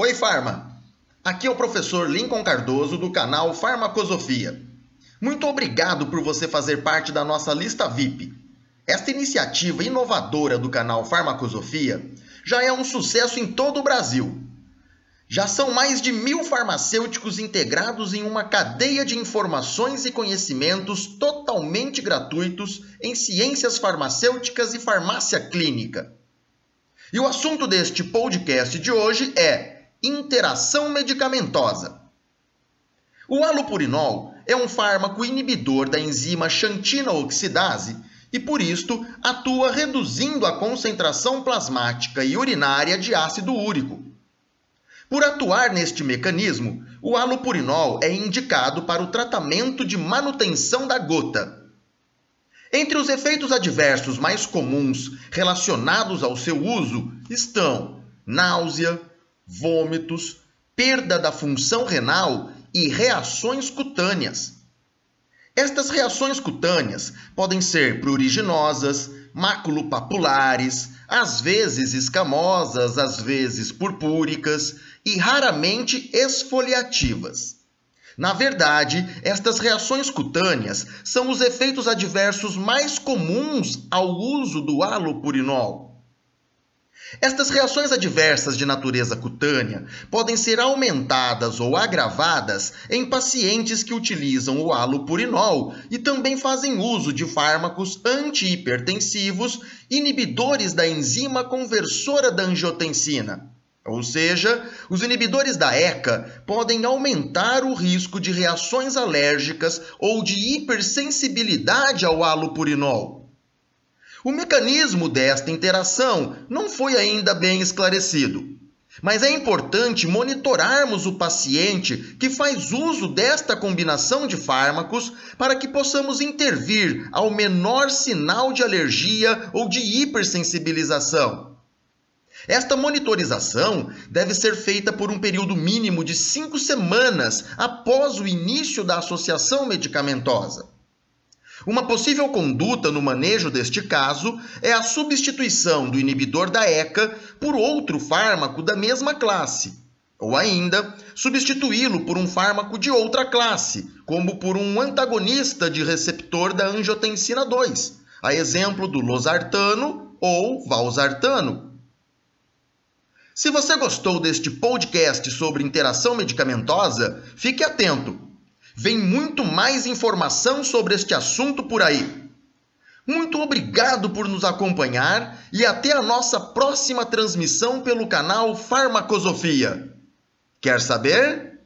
Oi, Farma! Aqui é o professor Lincoln Cardoso do canal Farmacosofia. Muito obrigado por você fazer parte da nossa lista VIP. Esta iniciativa inovadora do canal Farmacosofia já é um sucesso em todo o Brasil. Já são mais de mil farmacêuticos integrados em uma cadeia de informações e conhecimentos totalmente gratuitos em ciências farmacêuticas e farmácia clínica. E o assunto deste podcast de hoje é interação medicamentosa. O halopurinol é um fármaco inibidor da enzima xantina oxidase e, por isto, atua reduzindo a concentração plasmática e urinária de ácido úrico. Por atuar neste mecanismo, o halopurinol é indicado para o tratamento de manutenção da gota. Entre os efeitos adversos mais comuns relacionados ao seu uso estão náusea, vômitos, perda da função renal e reações cutâneas. Estas reações cutâneas podem ser pruriginosas, maculopapulares, às vezes escamosas, às vezes purpúricas e raramente esfoliativas. Na verdade, estas reações cutâneas são os efeitos adversos mais comuns ao uso do halopurinol. Estas reações adversas de natureza cutânea podem ser aumentadas ou agravadas em pacientes que utilizam o halopurinol e também fazem uso de fármacos antihipertensivos inibidores da enzima conversora da angiotensina. Ou seja, os inibidores da ECA podem aumentar o risco de reações alérgicas ou de hipersensibilidade ao halopurinol. O mecanismo desta interação não foi ainda bem esclarecido, mas é importante monitorarmos o paciente que faz uso desta combinação de fármacos para que possamos intervir ao menor sinal de alergia ou de hipersensibilização. Esta monitorização deve ser feita por um período mínimo de cinco semanas após o início da associação medicamentosa. Uma possível conduta no manejo deste caso é a substituição do inibidor da ECA por outro fármaco da mesma classe, ou ainda substituí-lo por um fármaco de outra classe, como por um antagonista de receptor da angiotensina 2, a exemplo do losartano ou valsartano. Se você gostou deste podcast sobre interação medicamentosa, fique atento Vem muito mais informação sobre este assunto por aí. Muito obrigado por nos acompanhar e até a nossa próxima transmissão pelo canal Farmacosofia. Quer saber?